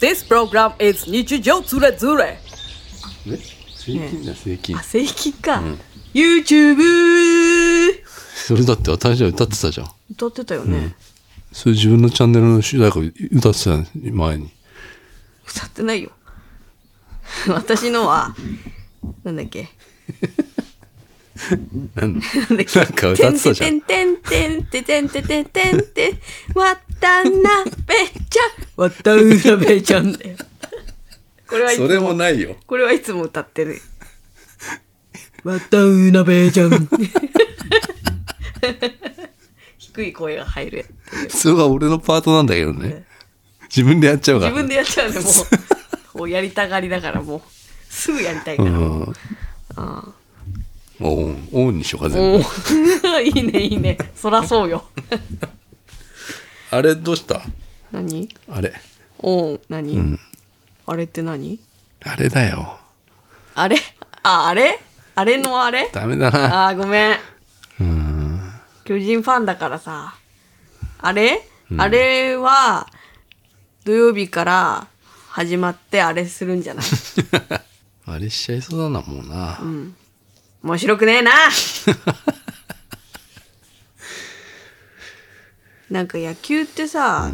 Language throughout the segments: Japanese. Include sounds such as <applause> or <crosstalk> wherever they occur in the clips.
This program is 日常ズレズレえ？税金だ税金。あ正規か、YouTube! それだって私は歌ってたじゃん。歌ってたよね、それ自分のチャンネルの主題歌歌ってたよ前に。歌ってないよ。<laughs> 私のはなんだっけ。<laughs> なん <laughs> なんだっけ。なんか歌ってたじゃん。てんてんてんてんてんてんてんてんわたなべちゃん。わたうなべちゃんだよ。これはいつもそれもないよ。これはいつも歌ってる。わたうなべちゃん。低い声が入るそれは俺のパートなんだけどね。自分でやっちゃうから。自分でやっちゃうねもう。<laughs> もうやりたがりだからもうすぐやりたいから、うん。オンオンにしようか全部。おー。<laughs> いいねいいね。そらそうよあれどうした？何？あれ。おー何、あれって何？あれだよ。あれ？ああれ？あれのあれ？ダメだな。あーごめん。巨人ファンだからさ。あれ、あれは土曜日から始まってあれするんじゃない？<laughs> あれしちゃいそうだな。もうな、面白くねえな <laughs> なんか野球ってさ、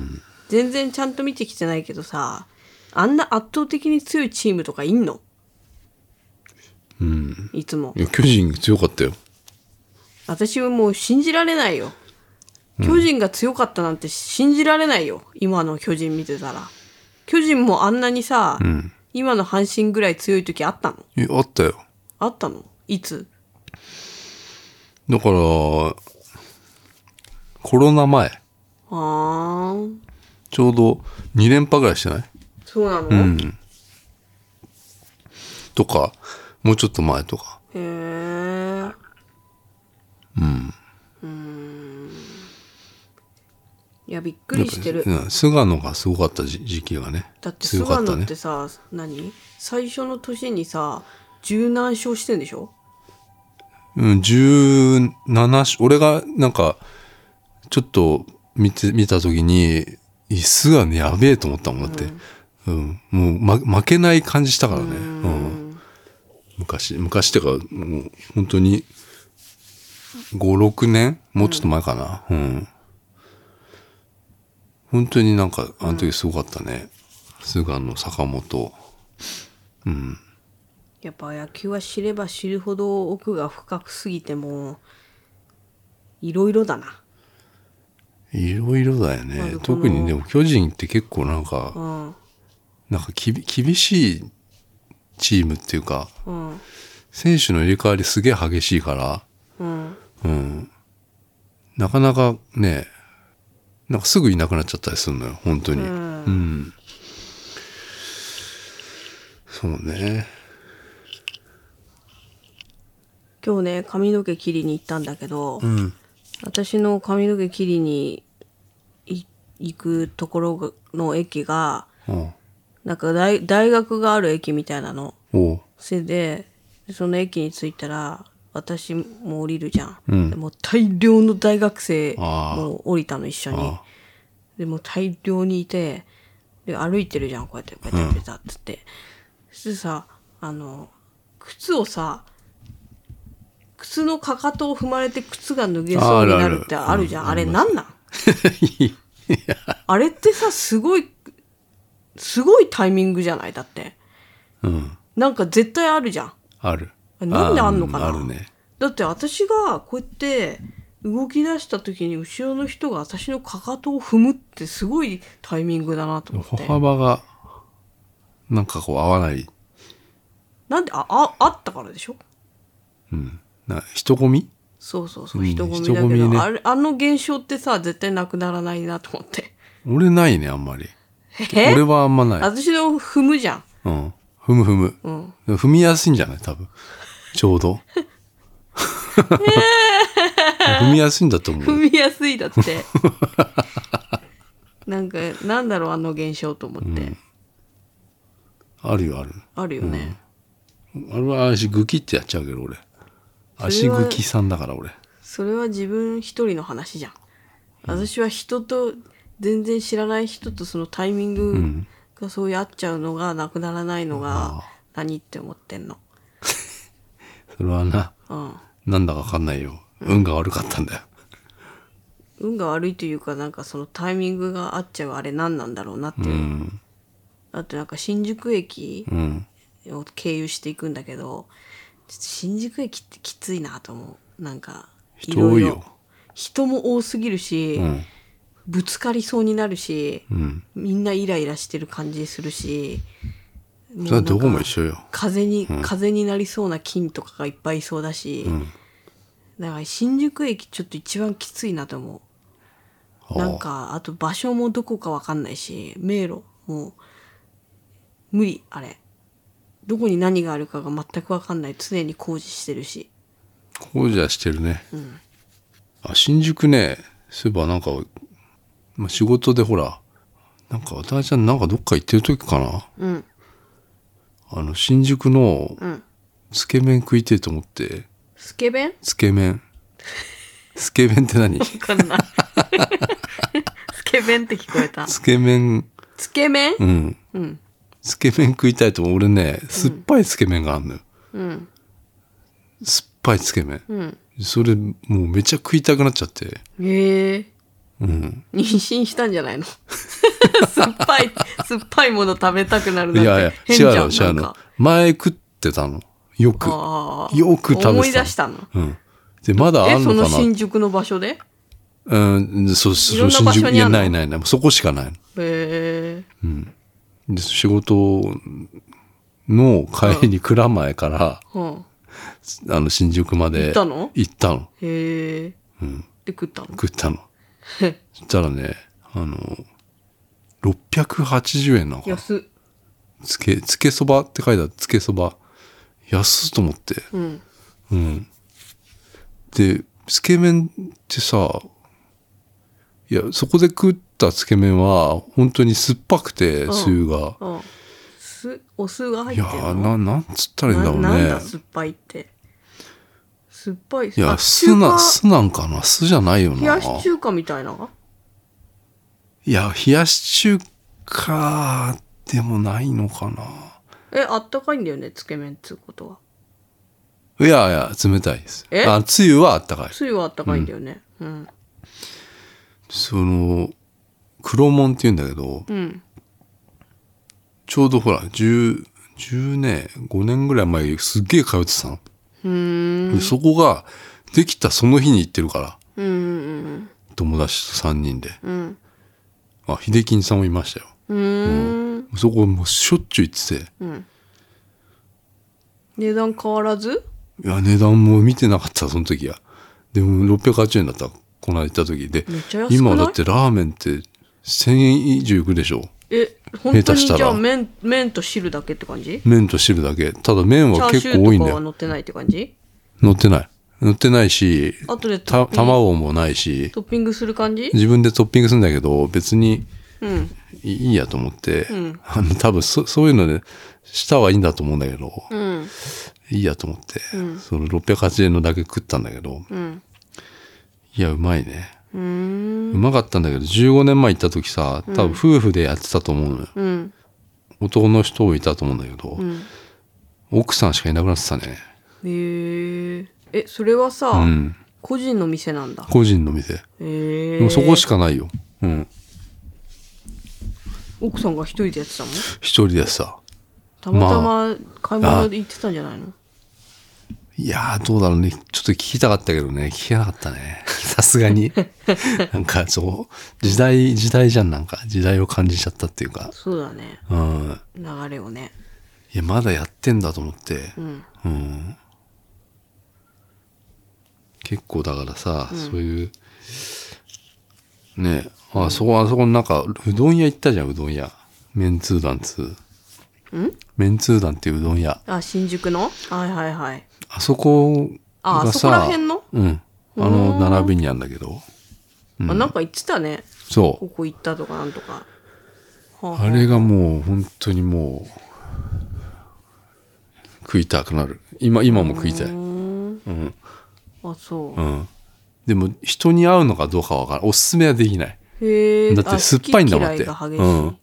全然ちゃんと見てきてないけどさあんな圧倒的に強いチームとかいんの？うん。いつも。いや巨人強かったよ。私はもう信じられないよ。巨人が強かったなんて信じられないよ。今の巨人見てたら。巨人もあんなにさ、今の阪神ぐらい強い時あったの？いやあったよ。あったの？いつ？だからコロナ前あー。ちょうど2連覇ぐらいしてない？そうなの、とかもうちょっと前とか。へえうん。いやびっくりしてる。うん。菅野がすごかった時時期がね。だって強かっ野ってさ何？最初の年にさ十何勝してんでしょ？うん17勝俺がなんかちょっと見て見た時にい菅野やべえと思ったもんだって、うん。もう、ま、負けない感じしたからね、うん、昔昔ってかもう本当に56年？もうちょっと前かな。うん、本当になんかあの時すごかったね、菅野坂本。やっぱ野球は知れば知るほど奥が深くすぎてもういろいろだないろいろだよね。特にでも巨人って結構なんか、うん。なんかきび厳しいチームっていうかうん。選手の入れ替わりすげえ激しいからうん。うん。なかなかねなんかすぐいなくなっちゃったりするのよ本当に。うん、そうね。今日ね髪の毛切りに行ったんだけど、うん。私の髪の毛切りにい行くところの駅がなんか大大学がある駅みたいなの。それでその駅に着いたら私も降りるじゃん、うん。でもう大量の大学生も降りたの一緒に。あでもう大量にいてで歩いてるじゃんこうやってこうやってペタッつって、そしてさあの靴をさ靴のかかとを踏まれて靴が脱げそうになるってあるじゃん。あうんれなんなん？<laughs> あれってさすごいすごいタイミングじゃない？だって。うん。なんか絶対あるじゃん。ある。なんであんのかな？あるね。だって私がこうやって動き出した時に後ろの人が私のかかとを踏むってすごいタイミングだなと思っ歩て幅がなんかこう合わない。なんであああったからでしょ？うん。な人混み？そうそうそう。うん。人混みだけど、人混みね。あれあの現象ってさ絶対なくならないなと思って。俺ないねあんまり。え？俺はあんまない。私の踏むじゃん。うん。踏む踏む。うん。踏みやすいんじゃない？多分。ちょうど。<laughs> 踏みやすいんだと思う。踏みやすいだって。なんかなんだろうあの現象と思って、あるよ、ある。あるよね、あれは足グキってやっちゃうけど、俺。足グキさんだから、俺。それは自分一人の話じゃん。私は人と全然知らない人とそのタイミングがそうやっちゃうのがなくならないのが何って思ってんの。<laughs> それはなうん。なんだかわかんないよ。運が悪かったんだよ。運が悪いというかなんかそのタイミングが合っちゃうあれ何なんだろうなっていう、うん。だってなんか新宿駅うん。を経由していくんだけど新宿駅ってきついなと思う。なんか人多いよ。人も多すぎるし、うん。ぶつかりそうになるし、うん。みんなイライラしてる感じするしそれはどこも一緒よ。風に、風になりそうな菌とかがいっぱいいそうだし、ん。だから新宿駅ちょっと一番きついなと思う。なんかあと場所もどこかわかんないし迷路もう無理あれどこに何があるかが全くわかんない。常に工事してるし。工事はしてるね、あ新宿ねそういえばなんか、まあ、仕事でほらなんか渡辺ちゃんなんかどっか行ってる時かな。うん。あの新宿のうん。つけ麺食いてえと思って。スケベンつけ麺。<laughs> つけ麺って何？わかんない。スケベンって聞こえた。つけ麺。つけ麺？うん。うんつけ麺食いたいと俺ね酸っぱいつけ麺があるのよ、うん。酸っぱいつけ麺。うん。それもうめっちゃ食いたくなっちゃって。へえ。うん。妊娠したんじゃないの？<laughs> 酸っぱい酸っぱいもの食べたくなるなんて。いやいや違うの違うの。前食ってたの。よく。よく食べてたの。思い出したの？うん。でまだあえそのんのかな？新宿の場所で？へうんそういそう新宿いやないないない。そこしかないの。えで仕事の帰り蔵前から、うん。あの新宿まで行ったの？行ったの。へえ。で食ったの？食ったの。そしたらねあの680円なのか。な安っ。つけつけそばって書いてある。つけそば。安っと思って。うん。うん。でつけ麺ってさいやそこで食ったつけ麺は本当に酸っぱくてつゆが、うん。酢お酢が入いやってるの？ーななんつったらいいんだろうななんねだ酸っぱいって？酸っぱいいやあ酢な酢なんかな？酢じゃないよな。冷やし中華みたいな？いや冷やし中華でもないのかな。えあったかいんだよねつけ麺っつうことは。いやいや冷たいです。え？あつゆはあったかい。つゆはあったかいんだよね。うん。その黒門って言うんだけどうん。ちょうどほら10 10年5年ぐらい前すっげえ通ってたの、そこができたその日に行ってるから。うんうん友達と3人で。うん。あ秀樹さんもいましたよ。うん。うん。そこもうしょっちゅう行ってて。値段変わらず？いや値段も見てなかったその時は。でも680円だった。この間行った時。で今だってラーメンって1000円以上いくでしょえ本当にじゃあ麺麺と汁だけって感じ？麺と汁だけ。ただ麺は結構多いんだよ。乗ってないって感じ？乗ってない。乗ってないし後でトた卵もないし。トッピングする感じ？自分でトッピングするんだけど別にうん。いいいやと思って、ん。あの多分そそういうのでした方がいいんだと思うんだけど、うん。いいやと思って、その680円のだけ食ったんだけど、うん。いやうまいねうまかったんだけど15年前行った時さ多分夫婦でやってたと思うのよ、うん。男の人もいたと思うんだけど、ん。奥さんしかいなくなってたね。へえ。えそれはさ、うん。個人の店なんだ。個人の店。へえ。そこしかないよ。うん。奥さんが一人でやってたの？一人でさた。またま買い物で行ってたんじゃないの、いやーどうだろうね。ちょっと聞きたかったけどね。聞けなかったね。<laughs> さすがに。<laughs> なんかそう時代時代じゃん。なんか時代を感じちゃったっていうか。そうだね。うん流れをね。いやまだやってんだと思って。うん。うん。結構だからさ、そういうねあそこあそこのなんかうどん屋行ったじゃんうどん屋。メンツー団つ。ん？メンツー団っていううどん屋。あ新宿の？はいはいはいあそこあがあそこらさ辺の？うん。あの並びにあるんだけど。あなんか言ってたね。そここ行ったとかなんとか。はうあ。あれがもう本当にもう食いたくなる。今今も食いたい、うーん。うん。あそう、うん、でも人に合うのかどうかわからん。おすすめはできない。へえだって酸っぱいんだもんって。好き嫌いが激しい、うん。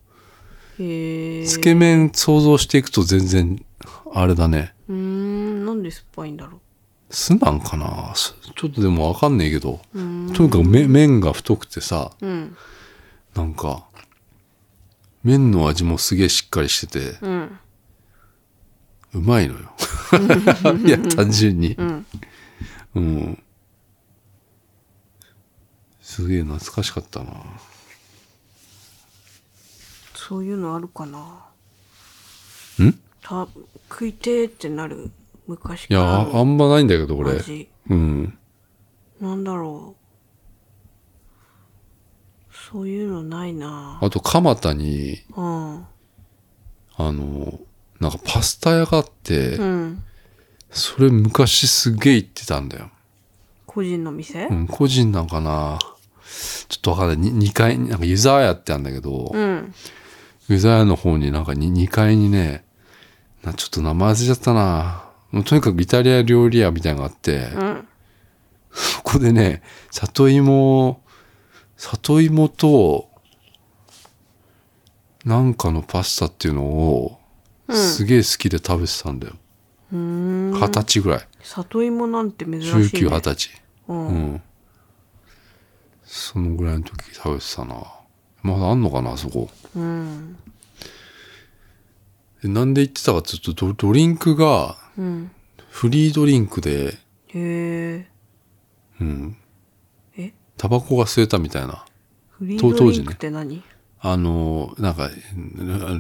へえつけ麺想像していくと全然、あれだね。うーんなんで酸っぱいんだろ酢なんかな？すちょっとでもわかんねえけど。とにかくめ麺が太くてさ、うんなんか、麺の味もすげえしっかりしてて、うんうまいのよ。<laughs> いや、単純に。うんうん。すげえ懐かしかったな。そういうのあるかな？ん？た食いてーってなる？昔いや、からああんまないんだけど、俺。味。うん。なんだろう。そういうのないな。あと、蒲田に、うん。あの、なんかパスタ屋があって、うん。それ昔すげえ行ってたんだよ。個人の店？うん、個人なんかなちょっとわかんない。に2階に、なんか湯沢屋ってあるんだけど、うん。湯沢屋の方になんか 2, 2階にね、なちょっと名前忘れちゃったなもうとにかくイタリア料理屋みたいなのがあって、うん。そこでね、里芋、里芋と、なんかのパスタっていうのを、すげえ好きで食べてたんだよ。二十歳ぐらい。里芋なんて珍しい、ね。19、二十歳。うん。うん。そのぐらいの時食べてたな。まだあんのかな、あそこ。うん。でなんで言ってたかっていうと、ドドリンクが、うん。フリードリンクで、へえ。うん。え？タバコが吸えたみたいな。フリー当ドリンク時ねって何、あの、なんか、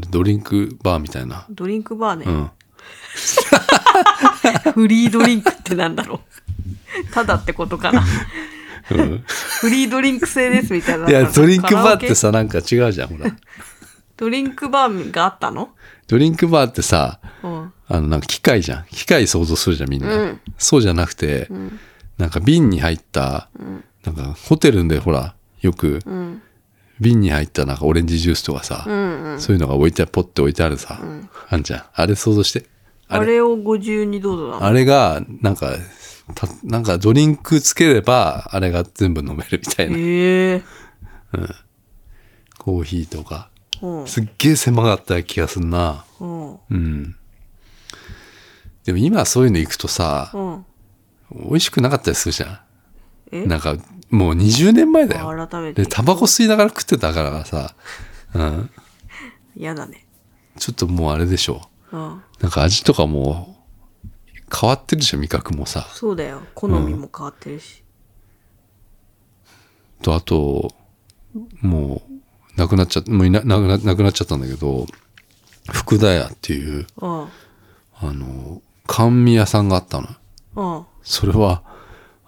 ドリンクバーみたいな。ドリンクバーね。うん。<laughs> フリードリンクってなんだろう。ただってことかな。うんフリードリンク制ですみたいな。いや、ドリンクバーってさ、なんか違うじゃん、ほら。ドリンクバーがあったの？ドリンクバーってさ、うん。あの、なんか機械じゃん。機械想像するじゃん、みんな。うんそうじゃなくて、んなんか瓶に入った、なんかホテルでほら、よくうん。瓶に入ったなんかオレンジジュースとかさ、うんうん。そういうのが置いて、ポッて置いてあるさ、あんじゃん。あれ想像して。あれあれを52度だな。あれが、なんか、たなんかドリンクつければ、あれが全部飲めるみたいな。へえ。コーヒーとか。うん。すっげえ狭かった気がすんな。うん。うん。でも今そういうの行くとさ、うん。美味しくなかったりするじゃえ？ん。なんか、もう20年前だよ。改めてで、。タバコ吸いながら食ってたからさ、うん。嫌だね。ちょっともうあれでしょ。うん。なんか味とかも変わってるでしょ、味覚もさ。そうだよ。好みも変わってるし。と、あと、もう、なくなっちゃっもういななくななくなっちゃったんだけど、福田屋っていう、うん。あの、甘味屋さんがあったの。うん。それは、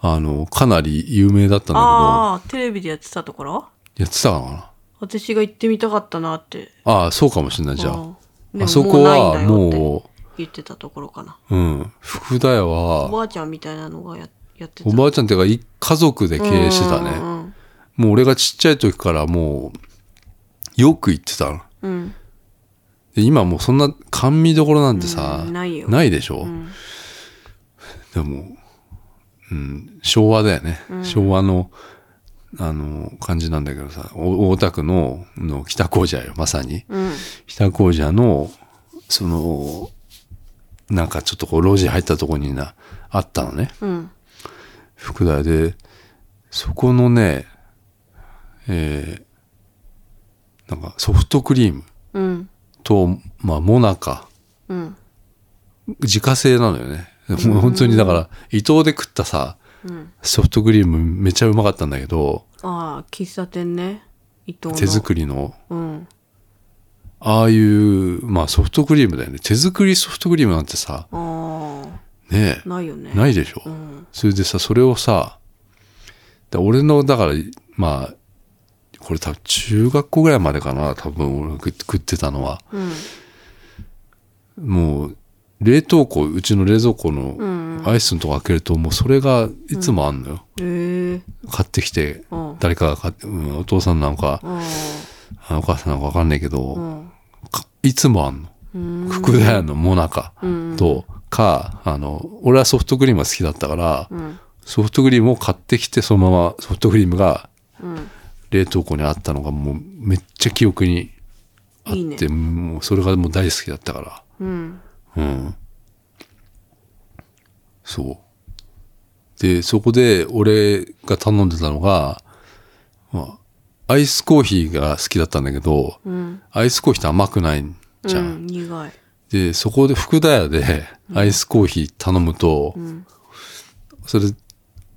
あの、かなり有名だったんだけど、ああ、テレビでやってたところ？やってたのかな私が行ってみたかったなって。ああ、そうかもしれない、じゃあ。うんあそこはもうないんだよっても言ってたところかな。う、うん、福田屋は、おばあちゃんみたいなのがややってた。おばあちゃんっていうかい、家族で経営してたね。もう俺がちっちゃい時からもう、よく行ってたの。うん。うん。で今もうそんな甘味どころなんてさ、うんないよでしょ、んでも、うん、昭和だよね。昭和の、あの、感じなんだけどさ、お大田区の、の北高茶よ、まさに。うん。北高茶の、その、なんかちょっとこう路地入ったとこにな、あったのね。うん。福田屋で、そこのね、えー、なんかソフトクリームうん。と、まあ、モナカ。うん。自家製なのよね。もう本当にだから、伊藤で食ったさ、うん。ソフトクリームめちゃうまかったんだけど、ああ、喫茶店ね。伊藤の。手作りの、うん。ああいう、まあソフトクリームだよね。手作りソフトクリームなんてさ、あねあ、ないよね。え、ないでしょ。うん。それでさ、それをさ、で俺の、だから、まあ、これ多分中学校ぐらいまでかな、多分俺が食ってたのは。うん。もう、冷凍庫、うちの冷蔵庫のうん。アイスのとこ開けると、もうそれがいつもあんのよ。へえ。買ってきて、うん。誰かが買って、うん、お父さんなんか、お母さんなんかわかんないけど、うん。かいつもあんの。うん。福田屋のモナカうん。と、か、あの、俺はソフトクリームが好きだったから、うん。ソフトクリームを買ってきて、そのままソフトクリームがうん。冷凍庫にあったのがもうめっちゃ記憶にあっていいね。もうそれがもう大好きだったから。うん。うん。そう。でそこで俺が頼んでたのが、まあ、アイスコーヒーが好きだったんだけど、うん。アイスコーヒーって甘くないじゃん、うん、苦い。でそこで福田屋でアイスコーヒー頼むと、ん。それ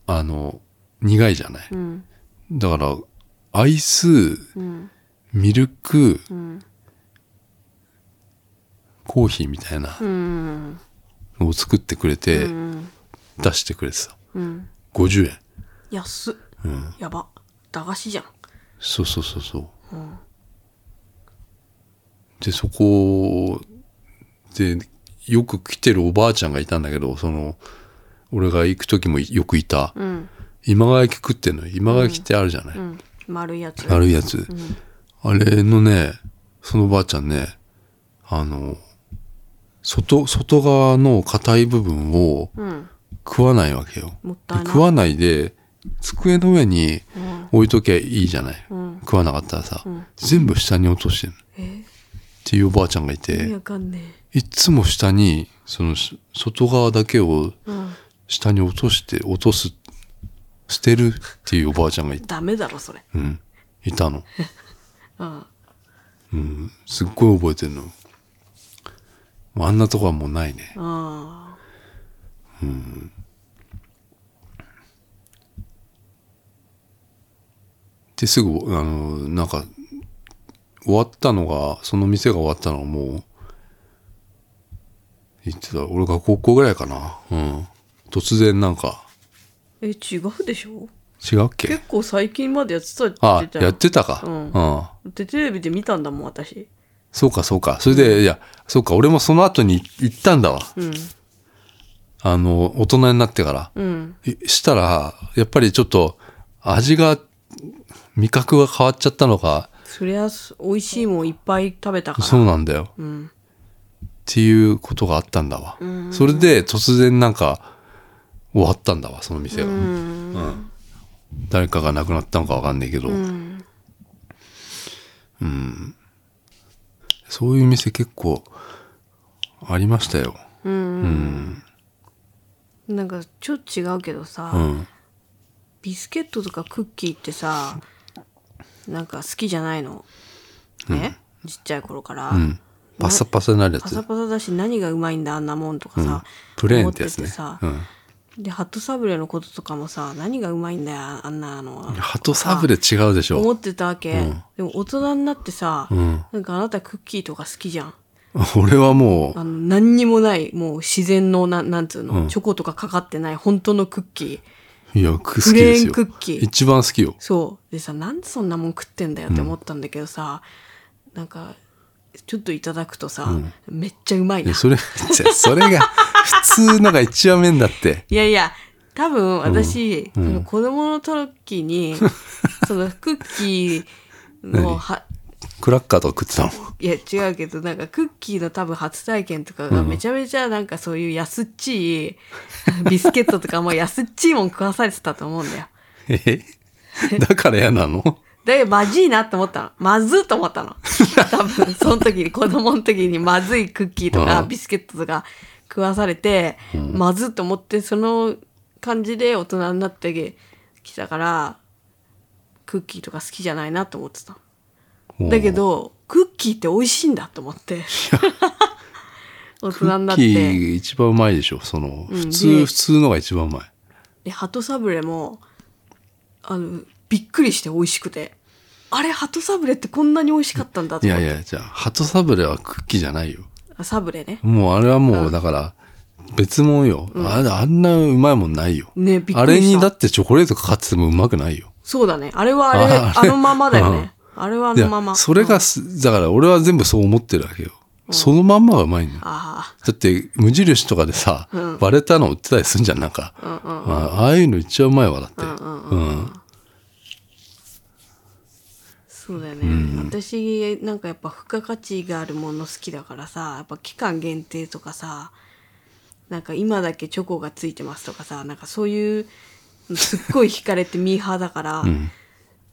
あの苦いじゃない、うん。だからアイスうん。ミルクうん。コーヒーみたいなうん。のを作ってくれて、うん。出してくれてた。うん。50円。安っ。うん。やば。駄菓子じゃん。そうそうそうそう。うん。でそこでよく来てるおばあちゃんがいたんだけどその俺が行く時もよくいた。うん。今川焼き食ってんのよ。今川焼きってあるじゃない、うん丸いやつ。悪いやつ、あれのねそのおばあちゃんねあの外外側の硬い部分をうん。食わないわけよ。もったいない。で食わないで机の上にうん。置いときゃいいじゃない、うん。食わなかったらさ、ん。全部下に落としてるえ？っていうおばあちゃんがいていっつも下にそのし外側だけを下に落として落とす捨てるっていうおばあちゃんがいダメだろそれ。うん、いたの。<laughs> うん。うん、すっごい覚えてるの。あんなとこはもうないね。あで、すぐ、あの、なんか、終わったのが、その店が終わったのがもう、言ってた、俺が高校ぐらいかな。うん。突然なんか、え違うでしょ？違うっけ？結構最近までやってたってあ言って、たよやってたか。うんうん。だってテレビで見たんだもん私そうか、そうか。それで、いや、そうか、俺もその後に行ったんだわ。うんあの、大人になってから。うんいしたら、やっぱりちょっと味が、味覚が変わっちゃったのか、そりゃす美味しいもんいっぱい食べたからそうなんだよ。うんっていうことがあったんだわ。んそれで突然なんか終わったんだわ、その店が。うん誰かが亡くなったのかわかんないけど、うんそういう店結構ありましたよ。うんなんかちょっと違うけどさ、うん。ビスケットとかクッキーってさなんか好きじゃないの？ね、ちっちゃい頃から、うん。パサパサになるやつ。パサパサだし何がうまいんだあんなもんとかさ、プレーンってやつね。さうん。でハットサブレのこととかもさ何がうまいんだよあんなの鳩サブレ違うでしょ。思ってたわけ、でも大人になってさ、ん。なんかあなたクッキーとか好きじゃん。俺はもうあの何にもないもう自然のななんつうの、チョコとかかかってない本当のクッキー。いや、好きですよ。クッキー。一番好きよ。そう。でさなんでそんなもん食ってんだよって思ったんだけどさ、なんかちょっといただくとさ、めっちゃうまいな。それ、それが <laughs> 普通のが一番面だって。<laughs> いやいや多分私、その子供の時に <laughs> そのクッキーのはクラッカーとか食ってたの？いや違うけどなんかクッキーの多分初体験とかがめちゃめちゃなんかそういう安っちいビスケットとかも安っちいもん食わされてたと思うんだよ。<laughs> え？だから嫌なの？だけどまずいなって思ったの。まずっと思ったの。多分その時に子供の時にまずいクッキーとかうんビスケットとか食わされて、まずっと思ってその感じで大人になってきたからクッキーとか好きじゃないなと思ってた。だけどクッキーって美味しいんだと思って <laughs> 大クッ人になってキー一番うまいでしょ。その、普で通、普通のが一番うまい。で鳩サブレもあのびっくりして美味しくてあれ鳩サブレってこんなに美味しかったんだと思っていやいや、じゃあ、ハトサブレはクッキーじゃないよ。あサブレねもうあれはもう、だから、別物よ。あれあんなうまいもんないよ。ねびっくりしたあれにだってチョコレートかかっててもうまくないよ。そうだねあれはあれああれあのままだよねあれはあのままそれがす、だから俺は全部そう思ってるわけよ。そのまんまがうまいのよ。あだって、無印とかでさ、うん割れたの売ってたりすんじゃん、なんか。あうんうんまあ、ああいうの一番うまいわ、だって。うんうんうん。そうだよね、私なんかやっぱ付加価値があるもの好きだからさやっぱ期間限定とかさなんか今だけチョコがついてますとかさなんかそういうすっごい惹かれてミーハーだから、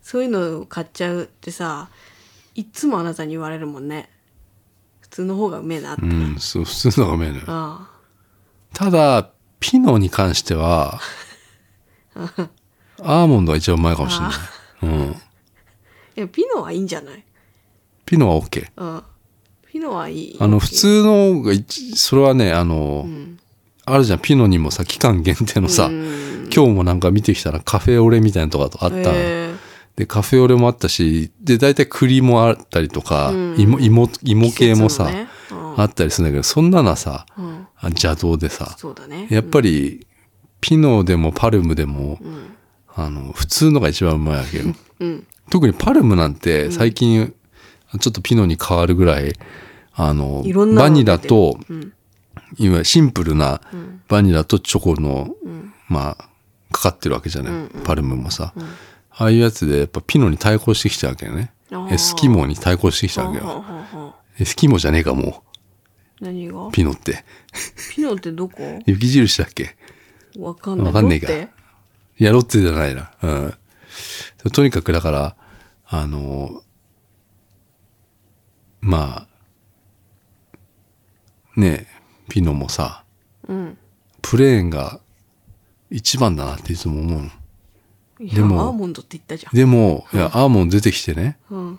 そういうのを買っちゃうってさいつもあなたに言われるもんね。普通の方がうめえなって、うん、そう、普通のがうめえのよ。あただ、ピノに関しては、<laughs> アーモンドが一番うまいかもしれない。うん。あいやピノはいいんじゃない？ピノは OK。うん。ピノはいい。あの、普通のが一、それはね、あの、あるじゃん、ピノにもさ、期間限定のさ、今日もなんか見てきたらカフェオレみたいなとかあった。で、カフェオレもあったし、で、大体栗もあったりとか、芋、芋、芋系もさ、季節のね。うん。あったりするんだけど、そんなのはさ、うん。あ邪道でさ、そうだね。やっぱり、ピノでもパルムでも、あの、普通のが一番うまいわけよ。うん特にパルムなんて最近、ちょっとピノに変わるぐらい、あの、バニラと、ん。いわゆるシンプルなバニラとチョコの、まあ、かかってるわけじゃない、パルムもさ、ああいうやつでやっぱピノに対抗してきたわけよね。エスキモーに対抗してきたわけよ。エスキモーじゃねえかも何が？う、ピノって。ピノってどこ？<laughs> 雪印だっけ？わかんない。わかんねえか。いや、ロッテじゃないな。うん。とにかくだから、あの、まあ、ねえ、ピノもさ、うん。プレーンが一番だなっていつも思うでもアーモンドって言ったじゃん。でも、いや、アーモンド出てきてね。うん。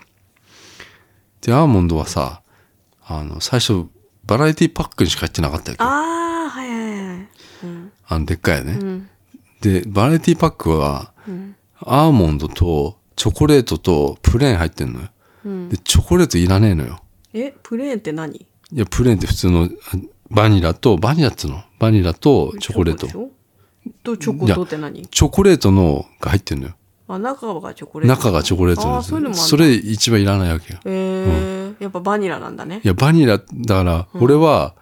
で、アーモンドはさ、あの、最初、バラエティパックにしか入ってなかったわけ？よ。ああはいはいはい。うん。あの、でっかいね。うん。で、バラエティパックは、うんアーモンドとチョコレートとプレーン入ってんのよ。うん。で、チョコレートいらねえのよ。えプレーンって何？いや、プレーンって普通のあバニラと、バニラっつうの？バニラとチョコレート。とチョコとって何？チョコレートのが入ってんのよ。あ中がチョコレート。中がチョコレートあなんですよ。ーそれ一番いらないわけよ。へえやっぱバニラなんだね。いや、バニラ、だから、俺は、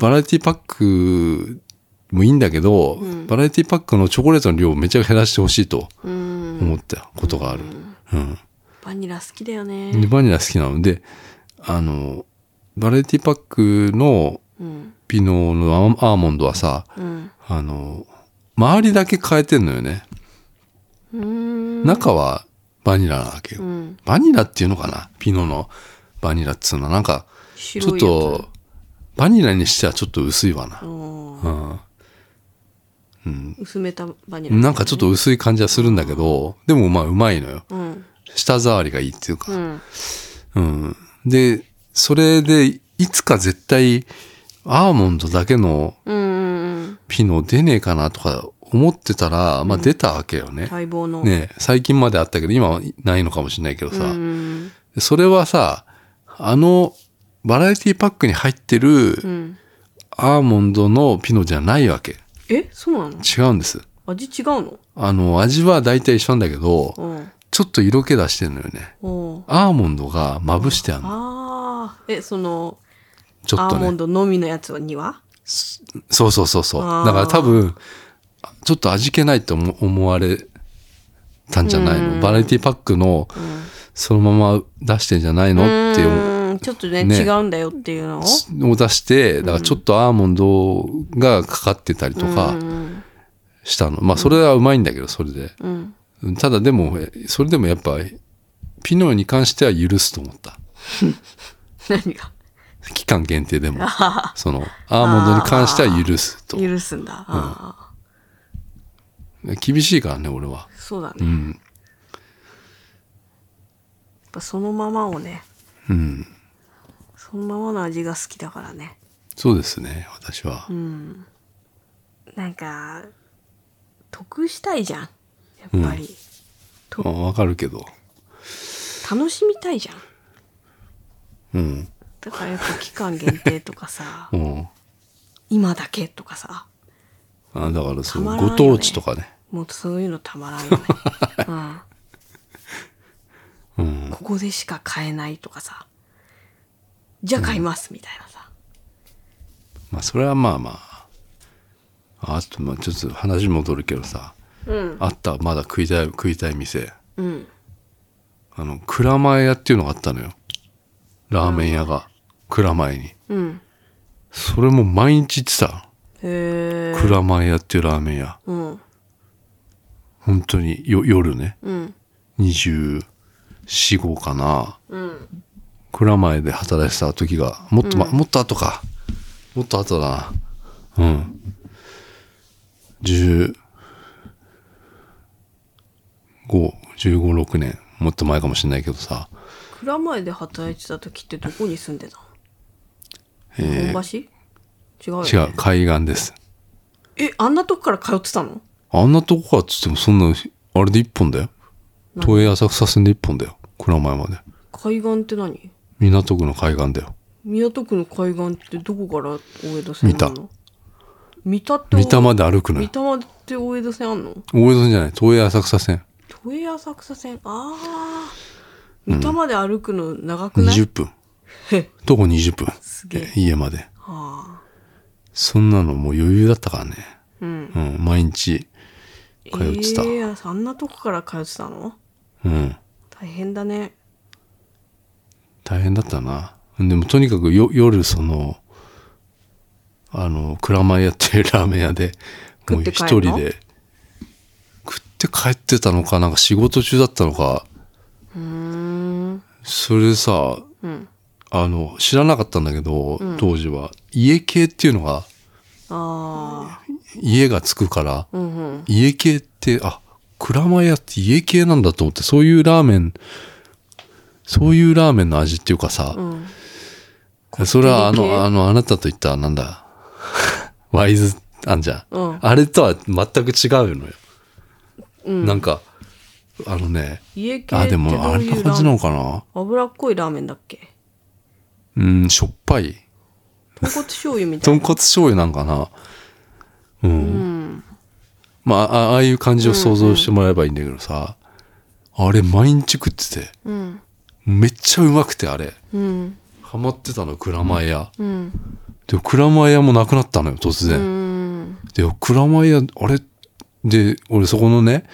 バラエティパックもいいんだけど、バラエティパックのチョコレートの量をめちゃ減らしてほしいとうん。思ったことがある。うん。バニラ好きだよね。でバニラ好きなの。で、あの、バラエティパックのうん。ピノのアーモンドはさ、うん。あの、周りだけ変えてんのよね。中はバニラなわけよ。うん。バニラっていうのかな？ピノのバニラっつうのは。なんか、ちょっと、バニラにしてはちょっと薄いわな。うんうん。薄めたバニラなんかちょっと薄い感じはするんだけど、でもまあうまいのよ。うん舌触りがいいっていうか。うんうん。で、それで、いつか絶対、アーモンドだけのピノ出ねえかなとか思ってたら、まあ出たわけよね。待望のね最近まであったけど、今はないのかもしれないけどさ。うんそれはさ、あの、バラエティパックに入ってるうんアーモンドのピノじゃないわけ。えそうなの？違うんです。味違うの？あの、味は大体一緒なんだけど、うんちょっと色気出してんのよね。おアーモンドがまぶしてあるの。ああえそのちょっとね。アーモンドのみのやつには？そうそうそうそう。あーだから多分、ちょっと味気ないと思思われたんじゃないの？バラエティパックの、そのまま出してんじゃないの？って思う。うんちょっとねね違うんだよっていうのを？を出して、だからちょっとアーモンドがかかってたりとかうんしたの。まあそれはうまいんだけど、それで。うんただでも、それでもやっぱ、ピノに関しては許すと思った。<laughs> 何が？期間限定でも。その、アーモンドに関しては許すと。許すんだあ厳しいからね、俺は。ーそうだねやっうん。ぱそのままをねうん。そのままの味が好きだからねそうですね、私は。なんか得したいじゃんやっぱりまあわかるけど。楽しみたいじゃんうん。だからやっぱ期間限定とかさ <laughs> うん。今だけとかさあだからそう、たまらんよねご当地とかね。もうそういうのたまらんよね、<laughs> うんうん。ここでしか買えないとかさじゃあ買いますみたいなさ、まあ、それはまあまあ。あと、まあ、ちょっと話戻るけどさ。うんあった、まだ食いたい、食いたい店。うんあの、蔵前屋っていうのがあったのよ。ラーメン屋が。蔵前に。うんそれも毎日行ってた。へえ蔵前屋っていうラーメン屋。うん本当によ夜ね。うん24死後かなうん蔵前で働いてた時がもっと、まもっと後か。もっと後だな。うん。10 5 15、6年。もっと前かもしれないけどさ。蔵前で働いてた時ってどこに住んでた？のえ本橋？違うよ、ね、ー違う海岸です。えあんなとこから通ってたの？あんなとこかっつってもそんなあれで一本だよ。都営浅草線で一本だよ。蔵前まで。海岸って何？港区の海岸だよ。港区の海岸ってどこから大江戸線あんの？三田。って三田まで歩くのよ。三田までって大江戸線あんの？大江戸じゃない。都営浅草線。都営浅草線。ああ三田まで歩くの長くない、20分。へ。徒歩20分。すげえ。家まで。はあ。そんなのもう余裕だったからね。うん。うん。毎日通ってた、ええあんなとこから通ってたの？うん。大変だね大変だったな。でもとにかくよ夜そのあの蔵前屋っていう <laughs> ラーメン屋でもう一人で食って帰ってたのかなんか仕事中だったのか。それでさうん。あの知らなかったんだけど、当時は。家系っていうのが家がつくからうんうん。家系ってあ蔵前屋って家系なんだと思ってそういうラーメンそういうラーメンの味っていうかさ、うん。それはあのあのあなたと言ったなんだ？<laughs> ワイズあんじゃん、うん。あれとは全く違うのよ、うん。なんかあのね家系あでもあんな感じなのかな？脂っこいラーメンだっけ？うんしょっぱい。豚骨醤油みたいな。豚骨醤油なんかな？うん、うん。まああああいう感じを想像してもらえばいいんだけどさ、あれ毎日食ってて。うんめっちゃうまくてあれ。うん。ハマってたの蔵前屋、うん。でも蔵前屋もなくなったのよ突う然、ん。で蔵前屋あれ？で俺そこのね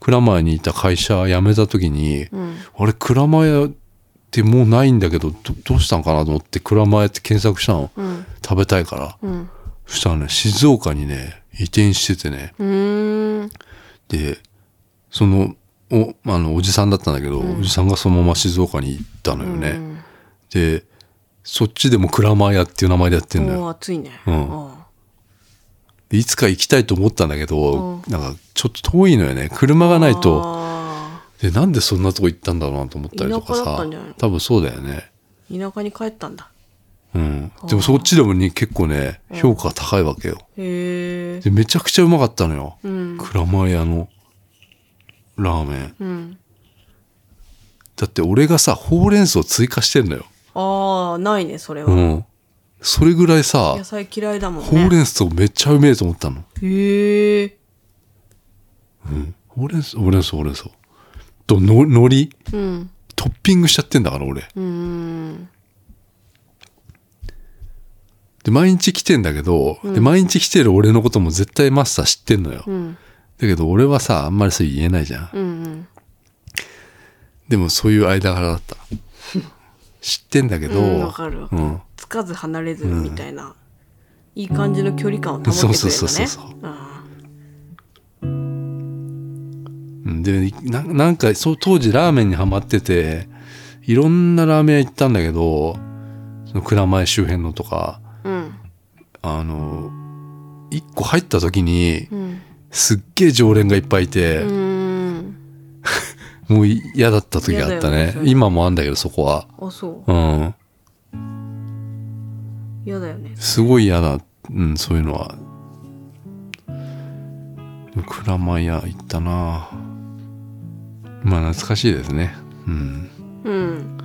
蔵前にいた会社辞めた時に、うん。あれ蔵前屋ってもうないんだけどどどうしたんかなと思って蔵前って検索したの、うん。食べたいから。うん。そしたらね静岡にね移転しててね。でそのおあのおじさんだったんだけど、おじさんがそのまま静岡に行ったのよね、うん。でそっちでも蔵前屋っていう名前でやってんのよ。暑いね。うん。いつか行きたいと思ったんだけど、うなんかちょっと遠いのよね。車がないと。あでなんでそんなとこ行ったんだろうなと思ったりとかさ。多分そうだよね。ー田舎に帰ったんだ。うん。でもそっちでもね結構ね評価が高いわけよ。へえでめちゃくちゃうまかったのよ、うん。蔵前屋のラーメン。うん。だって俺がさほうれん草追加してんのよ。ああないねそれは。うん。それぐらいさ野菜嫌いだもんね。ほうれん草めっちゃうめえと思ったの。へえほうれん草ほうれん草ほうれん草。との海苔？うん。トッピングしちゃってんだから俺。うーんで毎日来てんだけど、で毎日来てる俺のことも絶対マスター知ってんのよ、うんだけど俺はさあんまりそう言えないじゃん。うんうん。でもそういう間柄だった。知ってんだけどうんわかるわかる。うん。つかず離れずみたいな、いい感じの距離感を保ってくれるのね。そうそうそうそうでななんかそう当時ラーメンにハマってていろんなラーメン屋行ったんだけどその蔵前周辺のとかーうん。あの一個入った時にうんすっげえ常連がいっぱいいて、もう嫌だった時があったね。今もあんだけどそこは。あそう。うん。嫌だよね。すごい嫌だ、うん、そういうのは。蔵前屋行ったな。まあ懐かしいですね。うん。うん